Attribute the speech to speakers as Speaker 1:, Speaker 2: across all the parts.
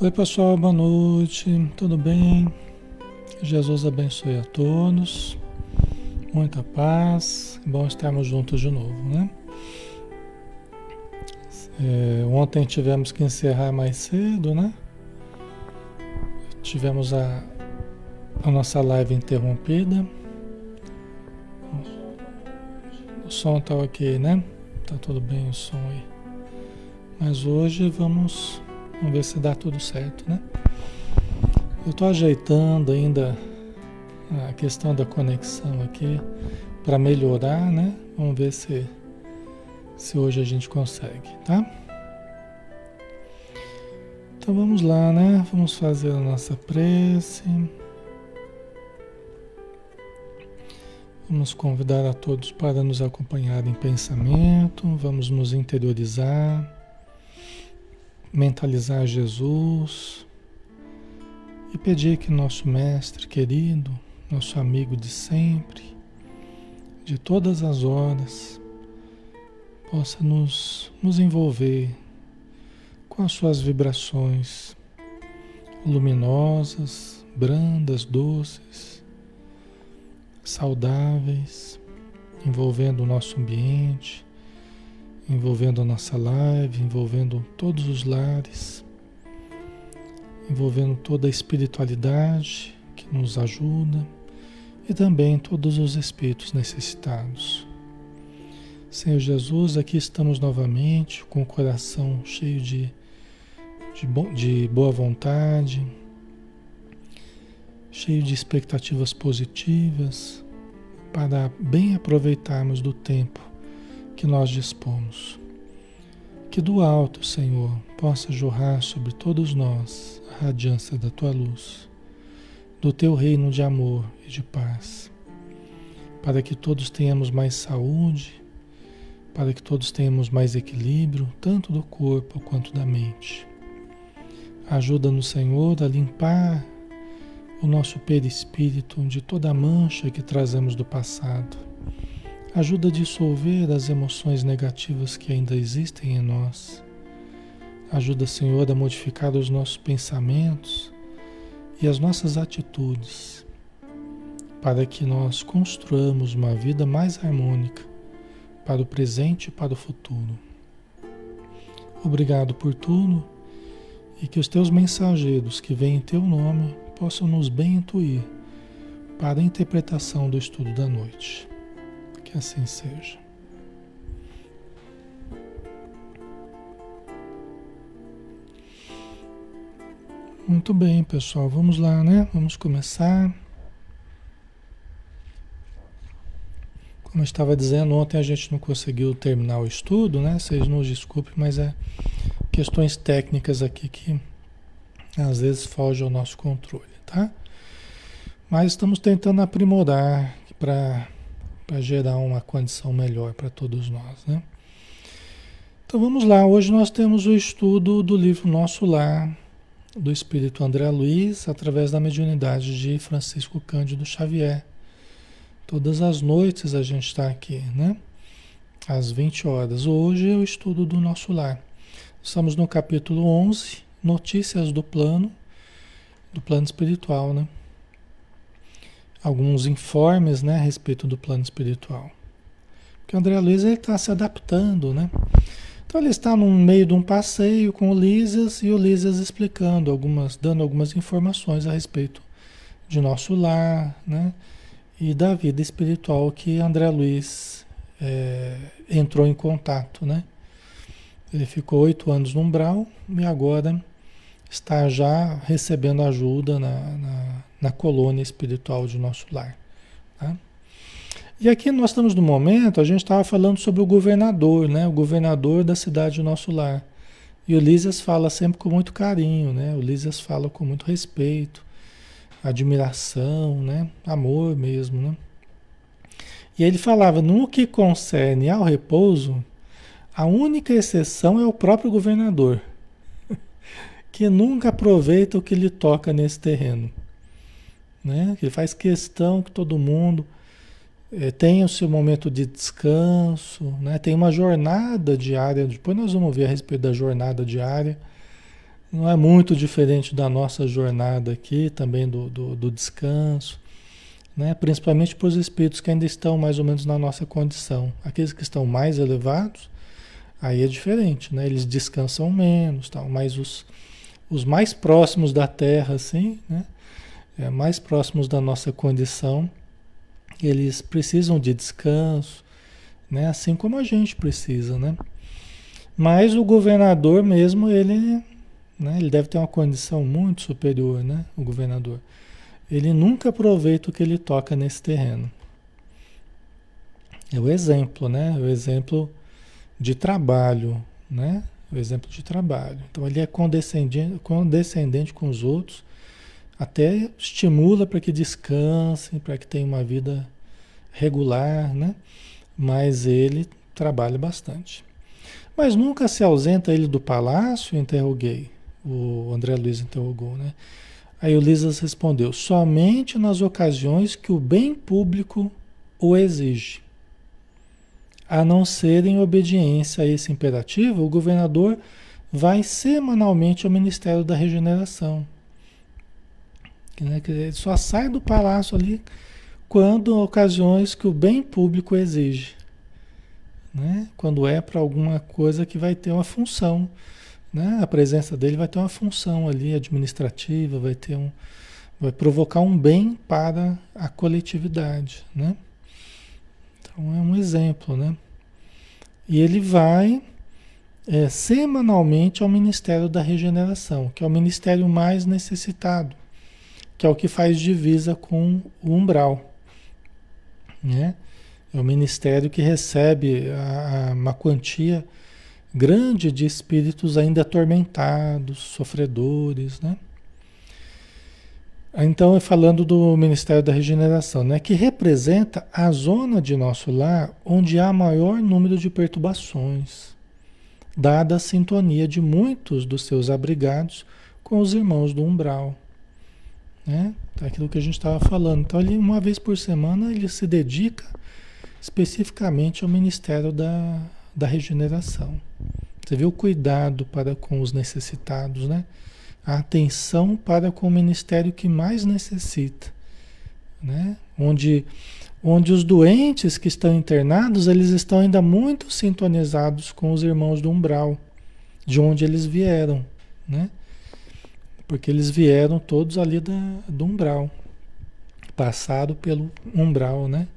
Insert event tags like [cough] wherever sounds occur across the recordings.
Speaker 1: Oi, pessoal, boa noite, tudo bem? Jesus abençoe a todos, muita paz, bom estarmos juntos de novo, né? É, ontem tivemos que encerrar mais cedo, né? Tivemos a, a nossa live interrompida. O som tá ok, né? Tá tudo bem o som aí. Mas hoje vamos Vamos ver se dá tudo certo, né? Eu estou ajeitando ainda a questão da conexão aqui para melhorar, né? Vamos ver se, se hoje a gente consegue, tá? Então vamos lá, né? Vamos fazer a nossa prece. Vamos convidar a todos para nos acompanhar em pensamento, vamos nos interiorizar mentalizar Jesus e pedir que nosso Mestre querido, nosso amigo de sempre, de todas as horas, possa nos, nos envolver com as suas vibrações luminosas, brandas, doces, saudáveis, envolvendo o nosso ambiente envolvendo a nossa live, envolvendo todos os lares, envolvendo toda a espiritualidade que nos ajuda e também todos os espíritos necessitados. Senhor Jesus, aqui estamos novamente com o coração cheio de, de, bo de boa vontade, cheio de expectativas positivas, para bem aproveitarmos do tempo que nós dispomos. Que do alto, Senhor, possa jorrar sobre todos nós a radiância da tua luz, do teu reino de amor e de paz, para que todos tenhamos mais saúde, para que todos tenhamos mais equilíbrio, tanto do corpo quanto da mente. Ajuda-nos, Senhor, a limpar o nosso perispírito de toda a mancha que trazemos do passado Ajuda a dissolver as emoções negativas que ainda existem em nós. Ajuda, Senhor, a modificar os nossos pensamentos e as nossas atitudes, para que nós construamos uma vida mais harmônica para o presente e para o futuro. Obrigado por tudo e que os teus mensageiros que vêm em teu nome possam nos bem intuir para a interpretação do estudo da noite. Que assim seja. Muito bem, pessoal. Vamos lá, né? Vamos começar. Como eu estava dizendo, ontem a gente não conseguiu terminar o estudo, né? Vocês nos desculpem, mas é questões técnicas aqui que às vezes fogem ao nosso controle, tá? Mas estamos tentando aprimorar para para gerar uma condição melhor para todos nós, né? Então vamos lá, hoje nós temos o estudo do livro Nosso Lar, do Espírito André Luiz, através da mediunidade de Francisco Cândido Xavier. Todas as noites a gente está aqui, né? Às 20 horas. Hoje é o estudo do Nosso Lar. Estamos no capítulo 11, Notícias do Plano, do plano espiritual, né? Alguns informes né, a respeito do plano espiritual. Porque o André Luiz está se adaptando, né? Então ele está no meio de um passeio com o Lísias e o Lísias explicando algumas, dando algumas informações a respeito de nosso lar, né? E da vida espiritual que André Luiz é, entrou em contato, né? Ele ficou oito anos no umbral e agora está já recebendo ajuda na, na, na colônia espiritual de nosso lar. Tá? E aqui nós estamos no momento, a gente estava falando sobre o governador, né? O governador da cidade de nosso lar. E o Lísias fala sempre com muito carinho, né? O Lísias fala com muito respeito, admiração, né? Amor mesmo, né? E ele falava, no que concerne ao repouso, a única exceção é o próprio governador, [laughs] que nunca aproveita o que lhe toca nesse terreno né? Ele faz questão que todo mundo é, tenha o seu momento de descanso, né? Tem uma jornada diária, depois nós vamos ver a respeito da jornada diária, Não é muito diferente da nossa jornada aqui, também do, do, do descanso, né? principalmente para os espíritos que ainda estão mais ou menos na nossa condição. Aqueles que estão mais elevados, aí é diferente, né? eles descansam menos, tal, mas os, os mais próximos da Terra, assim, né? É, mais próximos da nossa condição, eles precisam de descanso, né? Assim como a gente precisa, né? Mas o governador mesmo, ele, né? Ele deve ter uma condição muito superior, né? O governador. Ele nunca aproveita o que ele toca nesse terreno. É o exemplo, né? O exemplo de trabalho, né? O exemplo de trabalho. Então ele é condescendente, condescendente com os outros, até estimula para que descansem, para que tenham uma vida regular, né? Mas ele trabalha bastante. Mas nunca se ausenta ele do palácio? Interroguei. O André Luiz interrogou, né? Aí o Lisas respondeu: somente nas ocasiões que o bem público o exige. A não ser em obediência a esse imperativo, o governador vai semanalmente ao Ministério da Regeneração. Né? Ele só sai do palácio ali quando ocasiões que o bem público exige. Né? Quando é para alguma coisa que vai ter uma função. Né? A presença dele vai ter uma função ali administrativa, vai ter um, vai provocar um bem para a coletividade. Né? Então é um exemplo. Né? E ele vai é, semanalmente ao Ministério da Regeneração, que é o ministério mais necessitado, que é o que faz divisa com o umbral. Né? É o ministério que recebe a, a, uma quantia grande de espíritos ainda atormentados, sofredores, né? Então, falando do Ministério da Regeneração, né, que representa a zona de nosso lar onde há maior número de perturbações, dada a sintonia de muitos dos seus abrigados com os irmãos do umbral. Né? Aquilo que a gente estava falando. Então, ele, uma vez por semana, ele se dedica especificamente ao Ministério da, da Regeneração. Você vê o cuidado para com os necessitados, né? A atenção para com o ministério que mais necessita, né? Onde, onde os doentes que estão internados, eles estão ainda muito sintonizados com os irmãos do umbral, de onde eles vieram, né? Porque eles vieram todos ali da, do umbral, passaram pelo umbral, né?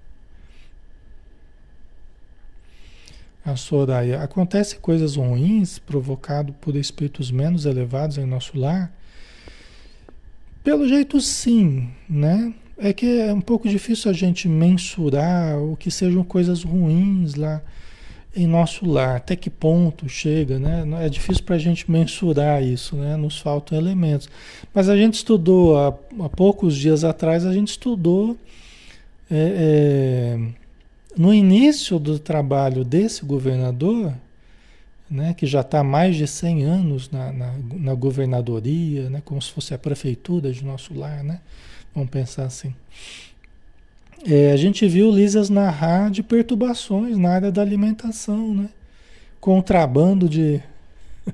Speaker 1: A Soraya, acontece coisas ruins provocado por espíritos menos elevados em nosso lar? Pelo jeito sim, né? É que é um pouco difícil a gente mensurar o que sejam coisas ruins lá em nosso lar, até que ponto chega, né? É difícil para a gente mensurar isso, né? Nos faltam elementos. Mas a gente estudou, há, há poucos dias atrás, a gente estudou é, é, no início do trabalho desse governador, né? Que já está mais de 100 anos na, na, na governadoria, né? Como se fosse a prefeitura de nosso lar, né? Vamos pensar assim. É, a gente viu Lisas narrar de perturbações na área da alimentação, né? Contrabando de, [laughs]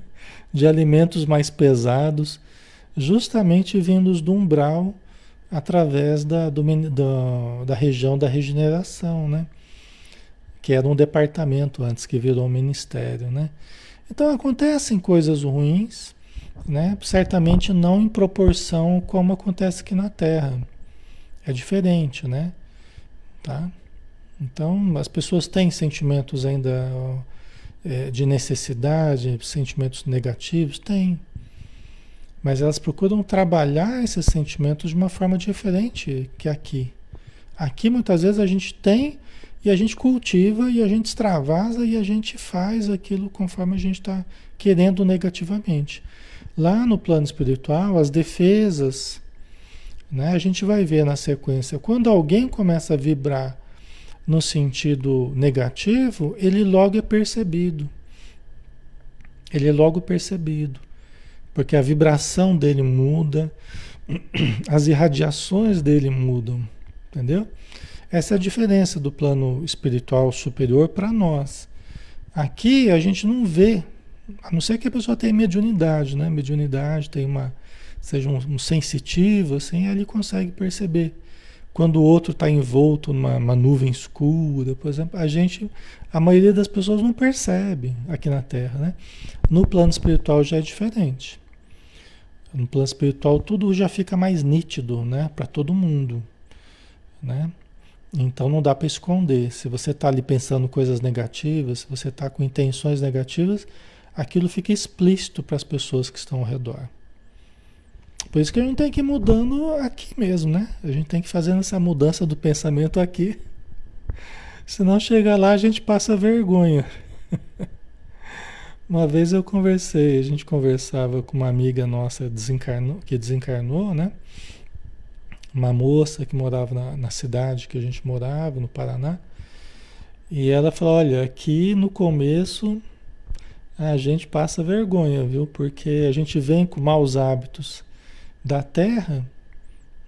Speaker 1: de alimentos mais pesados, justamente vindos do umbral através da, do, da, da região da regeneração, né? Que era um departamento antes que virou um ministério, né? Então acontecem coisas ruins, né? Certamente não em proporção como acontece aqui na Terra. É diferente, né? Tá? Então, as pessoas têm sentimentos ainda é, de necessidade, sentimentos negativos? Tem. Mas elas procuram trabalhar esses sentimentos de uma forma diferente que aqui. Aqui, muitas vezes, a gente tem e a gente cultiva e a gente extravasa e a gente faz aquilo conforme a gente está querendo negativamente. Lá no plano espiritual, as defesas né? A gente vai ver na sequência. Quando alguém começa a vibrar no sentido negativo, ele logo é percebido. Ele é logo percebido. Porque a vibração dele muda, [clears throat] as irradiações dele mudam. Entendeu? Essa é a diferença do plano espiritual superior para nós. Aqui a gente não vê, A não ser que a pessoa tenha mediunidade, né? Mediunidade, tem uma, seja um, um sensitivo, assim, ele consegue perceber. Quando o outro está envolto numa nuvem escura, por exemplo, a gente, a maioria das pessoas não percebe aqui na Terra, né? No plano espiritual já é diferente. No plano espiritual tudo já fica mais nítido, né? Para todo mundo, né? Então não dá para esconder. Se você está ali pensando coisas negativas, se você está com intenções negativas, aquilo fica explícito para as pessoas que estão ao redor. Por isso que a gente tem que ir mudando aqui mesmo, né? A gente tem que fazer essa mudança do pensamento aqui. Senão chega lá a gente passa vergonha. [laughs] Uma vez eu conversei, a gente conversava com uma amiga nossa desencarnou, que desencarnou, né? Uma moça que morava na, na cidade que a gente morava, no Paraná. E ela falou: Olha, aqui no começo a gente passa vergonha, viu? Porque a gente vem com maus hábitos da terra,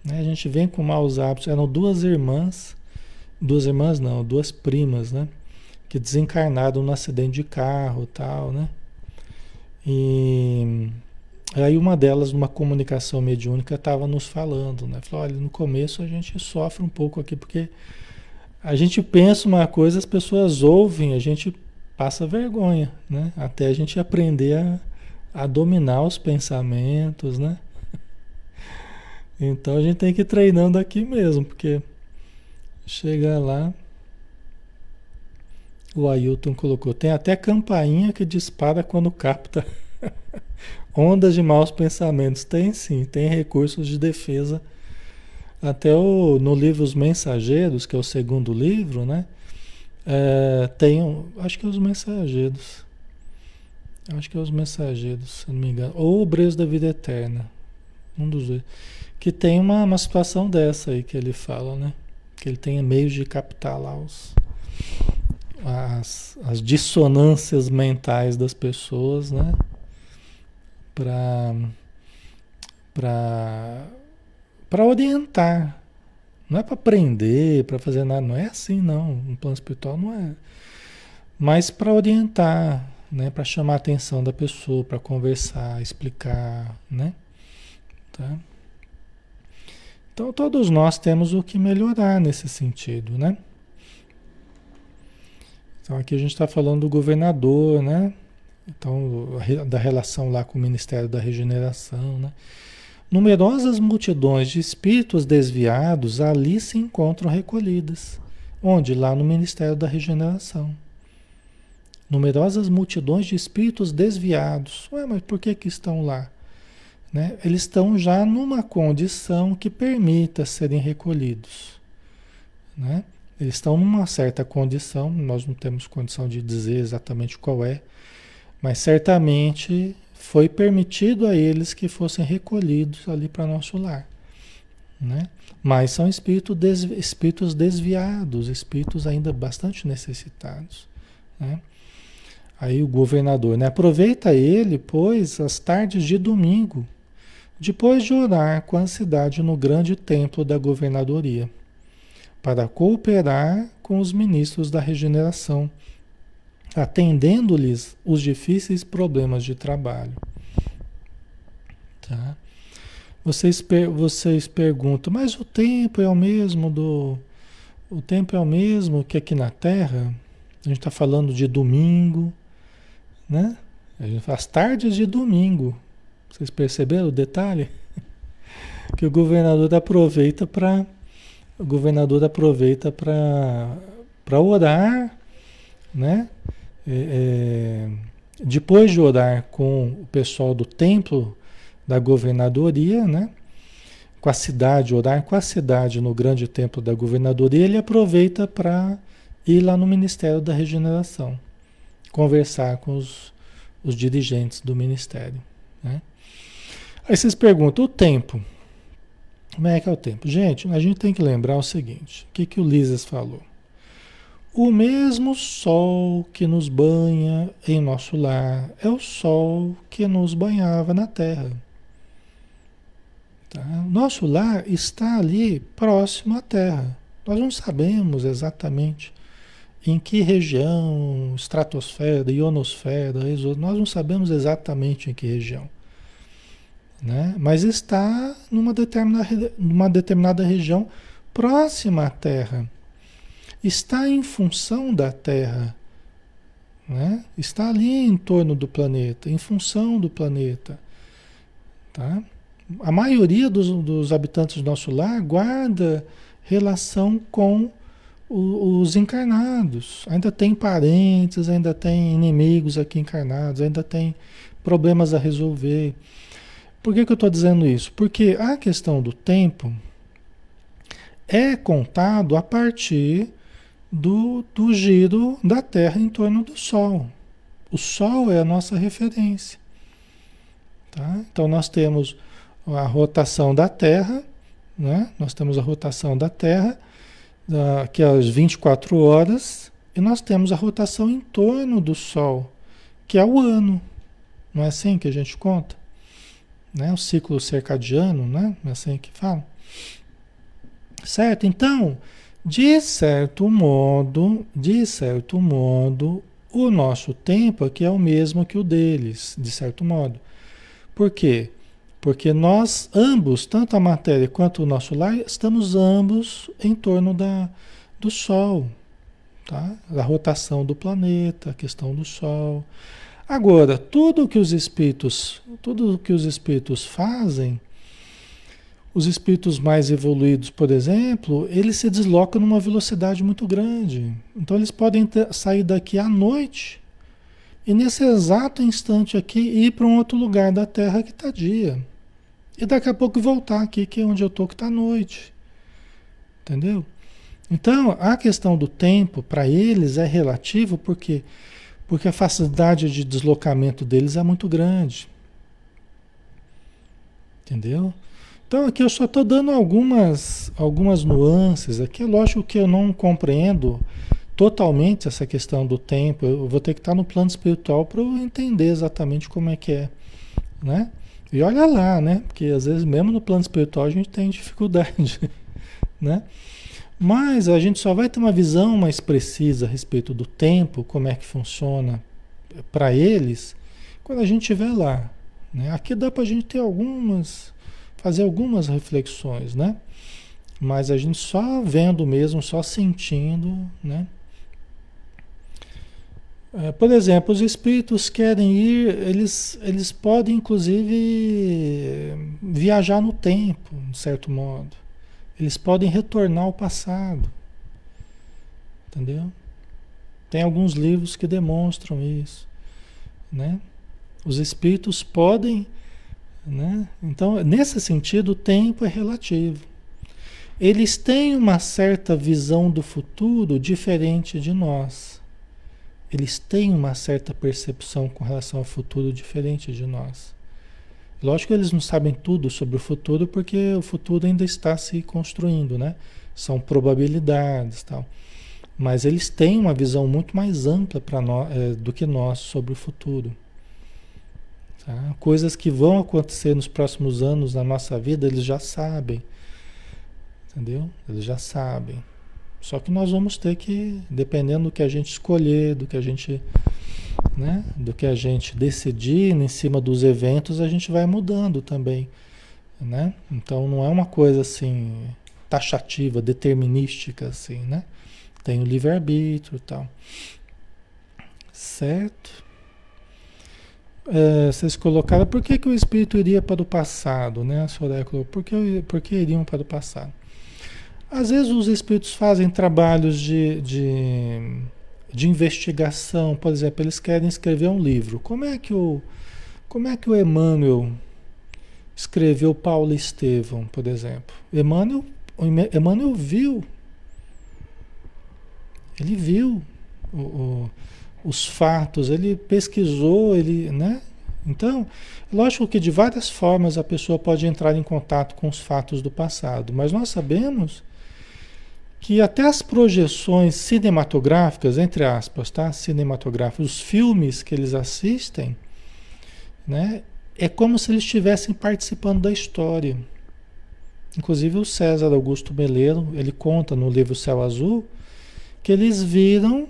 Speaker 1: né? a gente vem com maus hábitos. Eram duas irmãs, duas irmãs não, duas primas, né? Que desencarnaram no acidente de carro tal, né? E aí uma delas, numa comunicação mediúnica, estava nos falando, né? Falou, olha, no começo a gente sofre um pouco aqui, porque a gente pensa uma coisa, as pessoas ouvem, a gente passa vergonha, né? Até a gente aprender a, a dominar os pensamentos, né? Então a gente tem que ir treinando aqui mesmo, porque chega lá. O Ailton colocou, tem até campainha que dispara quando capta [laughs] ondas de maus pensamentos. Tem sim, tem recursos de defesa. Até o, no livro Os Mensageiros, que é o segundo livro, né? É, tem, acho que é os Mensageiros. Acho que é os Mensageiros, se não me engano. Ou o Breus da Vida Eterna. Um dos dois que tem uma, uma situação dessa aí que ele fala, né? Que ele tenha meios de captar lá os, as, as dissonâncias mentais das pessoas, né? Para para para orientar. Não é para prender, para fazer nada, não é assim não. No plano espiritual não é. Mas para orientar, né, para chamar a atenção da pessoa, para conversar, explicar, né? Tá? Então todos nós temos o que melhorar nesse sentido, né? Então aqui a gente está falando do governador, né? Então, da relação lá com o Ministério da Regeneração, né? Numerosas multidões de espíritos desviados ali se encontram recolhidas. Onde? Lá no Ministério da Regeneração. Numerosas multidões de espíritos desviados. Ué, mas por que que estão lá? Né, eles estão já numa condição que permita serem recolhidos. Né? Eles estão numa certa condição, nós não temos condição de dizer exatamente qual é, mas certamente foi permitido a eles que fossem recolhidos ali para nosso lar. Né? Mas são espíritos, desvi espíritos desviados, espíritos ainda bastante necessitados. Né? Aí o governador, né? aproveita ele, pois, as tardes de domingo depois de orar com a cidade no grande templo da governadoria, para cooperar com os ministros da regeneração, atendendo-lhes os difíceis problemas de trabalho. Tá? Vocês, vocês perguntam, mas o tempo é o mesmo do. O tempo é o mesmo que aqui na Terra? A gente está falando de domingo, né? A gente faz tardes de domingo, vocês perceberam o detalhe? [laughs] Que o governador aproveita para o governador aproveita para para orar, né? É, é, depois de orar com o pessoal do templo da governadoria, né? Com a cidade, orar com a cidade no grande templo da governadoria, ele aproveita para ir lá no Ministério da Regeneração, conversar com os, os dirigentes do ministério, né? Aí vocês perguntam, o tempo. Como é que é o tempo? Gente, a gente tem que lembrar o seguinte: o que, que o Lises falou? O mesmo sol que nos banha em nosso lar é o sol que nos banhava na terra. Tá? Nosso lar está ali próximo à terra. Nós não sabemos exatamente em que região, estratosfera, ionosfera, nós não sabemos exatamente em que região. Né? Mas está numa determinada, numa determinada região próxima à Terra. Está em função da Terra. Né? Está ali em torno do planeta, em função do planeta. Tá? A maioria dos, dos habitantes do nosso lar guarda relação com o, os encarnados. Ainda tem parentes, ainda tem inimigos aqui encarnados, ainda tem problemas a resolver. Por que, que eu estou dizendo isso? Porque a questão do tempo é contado a partir do, do giro da Terra em torno do Sol. O Sol é a nossa referência. Tá? Então nós temos a rotação da Terra, né? nós temos a rotação da Terra, que é às 24 horas, e nós temos a rotação em torno do Sol, que é o ano. Não é assim que a gente conta? Né? O ciclo circadiano, né? É assim que fala? Certo? Então, de certo modo, de certo modo, o nosso tempo aqui é o mesmo que o deles, de certo modo. Por quê? Porque nós ambos, tanto a matéria quanto o nosso lar, estamos ambos em torno da, do Sol, tá? A rotação do planeta, a questão do Sol. Agora, tudo que os espíritos, tudo que os espíritos fazem, os espíritos mais evoluídos, por exemplo, eles se deslocam numa velocidade muito grande. Então eles podem ter, sair daqui à noite e nesse exato instante aqui ir para um outro lugar da Terra que está dia. E daqui a pouco voltar aqui, que é onde eu estou, que está noite. Entendeu? Então, a questão do tempo, para eles, é relativo porque, porque a facilidade de deslocamento deles é muito grande. Entendeu? Então, aqui eu só estou dando algumas, algumas nuances. Aqui é lógico que eu não compreendo totalmente essa questão do tempo. Eu vou ter que estar no plano espiritual para eu entender exatamente como é que é, né? E olha lá, né? Porque às vezes mesmo no plano espiritual a gente tem dificuldade, [laughs] né? Mas a gente só vai ter uma visão mais precisa a respeito do tempo, como é que funciona para eles, quando a gente estiver lá. Né? Aqui dá para a gente ter algumas, fazer algumas reflexões, né? Mas a gente só vendo mesmo, só sentindo, né? É, por exemplo, os espíritos querem ir, eles, eles podem inclusive viajar no tempo, de certo modo. Eles podem retornar ao passado. Entendeu? Tem alguns livros que demonstram isso, né? Os espíritos podem, né? Então, nesse sentido, o tempo é relativo. Eles têm uma certa visão do futuro diferente de nós eles têm uma certa percepção com relação ao futuro diferente de nós. Lógico que eles não sabem tudo sobre o futuro porque o futuro ainda está se construindo, né? São probabilidades tal. Mas eles têm uma visão muito mais ampla para nós, é, do que nós sobre o futuro. Tá? Coisas que vão acontecer nos próximos anos na nossa vida, eles já sabem. Entendeu? Eles já sabem. Só que nós vamos ter que, dependendo do que a gente escolher, do que a gente, né, do que a gente decidir em cima dos eventos, a gente vai mudando também, né? Então não é uma coisa assim taxativa, determinística assim, né? Tem o livre-arbítrio e tal. Certo? É, vocês colocaram, por que, que o espírito iria para o passado, né? Soraya por que, por que iriam para o passado? Às vezes os espíritos fazem trabalhos de, de, de investigação, por exemplo, eles querem escrever um livro. Como é que o, como é que o Emmanuel escreveu Paulo Estevão, por exemplo? Emmanuel, Emmanuel viu, ele viu o, o, os fatos, ele pesquisou, ele, né? Então, lógico que de várias formas a pessoa pode entrar em contato com os fatos do passado, mas nós sabemos que até as projeções cinematográficas, entre aspas, tá? Cinematográficas, os filmes que eles assistem, né? É como se eles estivessem participando da história. Inclusive o César Augusto Meleiro, ele conta no livro Céu Azul que eles viram,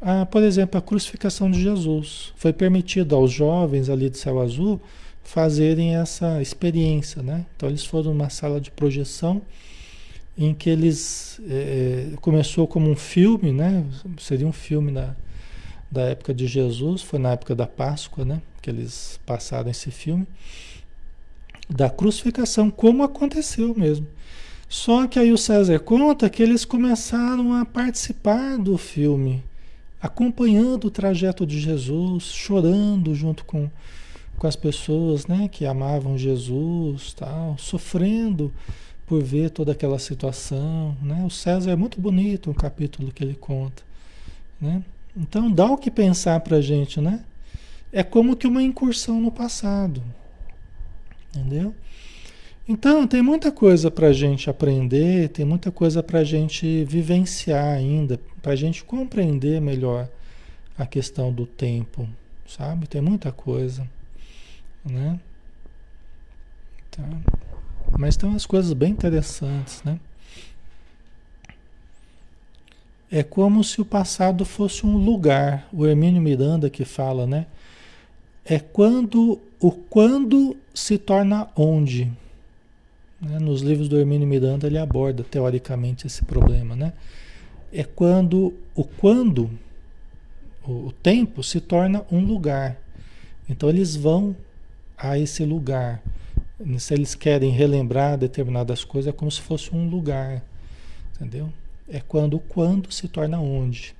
Speaker 1: a, por exemplo, a crucificação de Jesus. Foi permitido aos jovens ali de Céu Azul fazerem essa experiência, né? Então eles foram numa sala de projeção em que eles é, começou como um filme, né? Seria um filme na, da época de Jesus, foi na época da Páscoa, né? Que eles passaram esse filme da crucificação, como aconteceu mesmo. Só que aí o César conta que eles começaram a participar do filme, acompanhando o trajeto de Jesus, chorando junto com, com as pessoas né, que amavam Jesus, tal, sofrendo por ver toda aquela situação. Né? O César é muito bonito o capítulo que ele conta. Né? Então dá o que pensar para gente, né? É como que uma incursão no passado. Entendeu? Então, tem muita coisa para a gente aprender, tem muita coisa para a gente vivenciar ainda, para a gente compreender melhor a questão do tempo, sabe? Tem muita coisa, né? Tá. Mas tem umas coisas bem interessantes, né? É como se o passado fosse um lugar. O Hermínio Miranda que fala, né? É quando o quando se torna onde. Né? Nos livros do Hermínio Miranda ele aborda teoricamente esse problema, né? É quando o quando, o, tempo se torna um lugar. Então eles vão a esse lugar. Se eles querem relembrar determinadas coisas, é como se fosse um lugar, entendeu? É quando o quando se torna onde,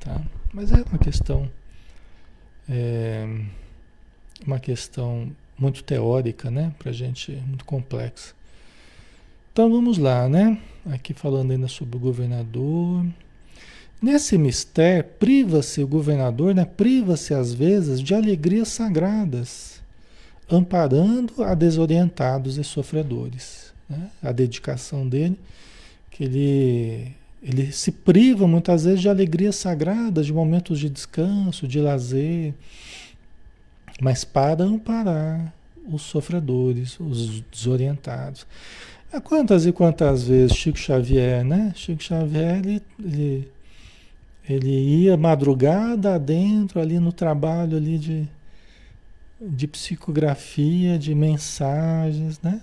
Speaker 1: tá? Mas é uma questão, é, uma questão muito teórica, né? Para gente, muito complexa. Então vamos lá, né? Aqui falando ainda sobre o governador. Nesse mistério, priva-se o governador, né? Priva-se às vezes de alegrias sagradas, amparando a desorientados e sofredores. Né? A dedicação dele, que ele, ele se priva muitas vezes de alegrias sagradas, de momentos de descanso, de lazer mas para amparar os sofredores, os desorientados. Quantas e quantas vezes Chico Xavier, né? Chico Xavier, ele, ele, ele ia madrugada dentro ali no trabalho ali de, de psicografia, de mensagens, né?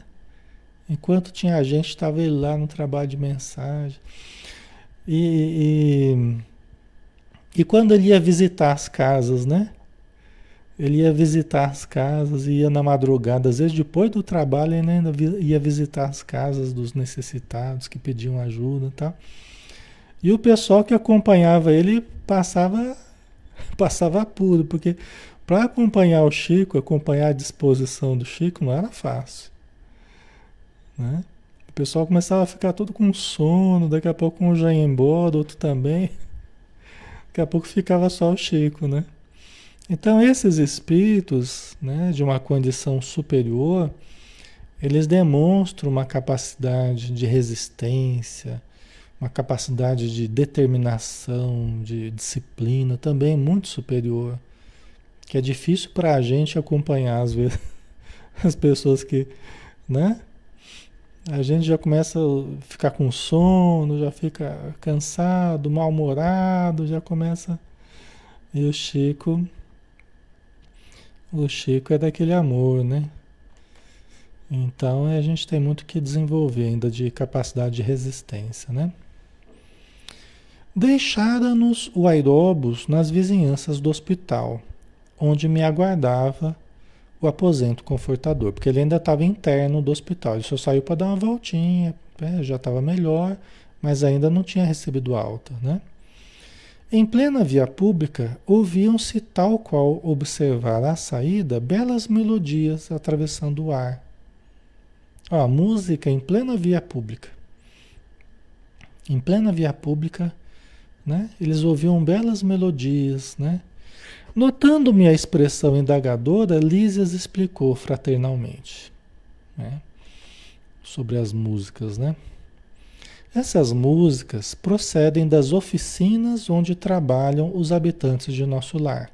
Speaker 1: Enquanto tinha gente, estava ele lá no trabalho de mensagem. E, e, e quando ele ia visitar as casas, né? Ele ia visitar as casas, ia na madrugada, às vezes depois do trabalho ele ainda ia visitar as casas dos necessitados que pediam ajuda e tal. E o pessoal que acompanhava ele passava [laughs] passava apuro, porque para acompanhar o Chico, acompanhar a disposição do Chico não era fácil. Né? O pessoal começava a ficar todo com sono, daqui a pouco um já ia embora, outro também. Daqui a pouco ficava só o Chico, né? Então, esses espíritos né, de uma condição superior, eles demonstram uma capacidade de resistência, uma capacidade de determinação, de disciplina também muito superior, que é difícil para a gente acompanhar, às vezes, [laughs] as pessoas que, né? A gente já começa a ficar com sono, já fica cansado, mal-humorado, já começa. E o Chico o Chico é daquele amor, né? Então a gente tem muito que desenvolver ainda de capacidade de resistência, né? Deixara-nos o aeróbus nas vizinhanças do hospital, onde me aguardava o aposento confortador, porque ele ainda estava interno do hospital. Ele só saiu para dar uma voltinha, né? já estava melhor, mas ainda não tinha recebido alta, né? Em plena via pública, ouviam-se, tal qual observar à saída, belas melodias atravessando o ar. Ó, música em plena via pública. Em plena via pública, né? Eles ouviam belas melodias, né? Notando minha expressão indagadora, Lísias explicou fraternalmente, né? Sobre as músicas, né? Essas músicas procedem das oficinas onde trabalham os habitantes de nosso lar.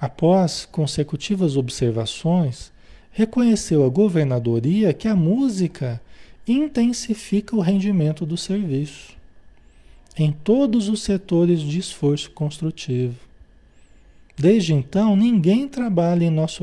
Speaker 1: Após consecutivas observações, reconheceu a governadoria que a música intensifica o rendimento do serviço. em todos os setores de esforço construtivo. Desde então, ninguém trabalha em nosso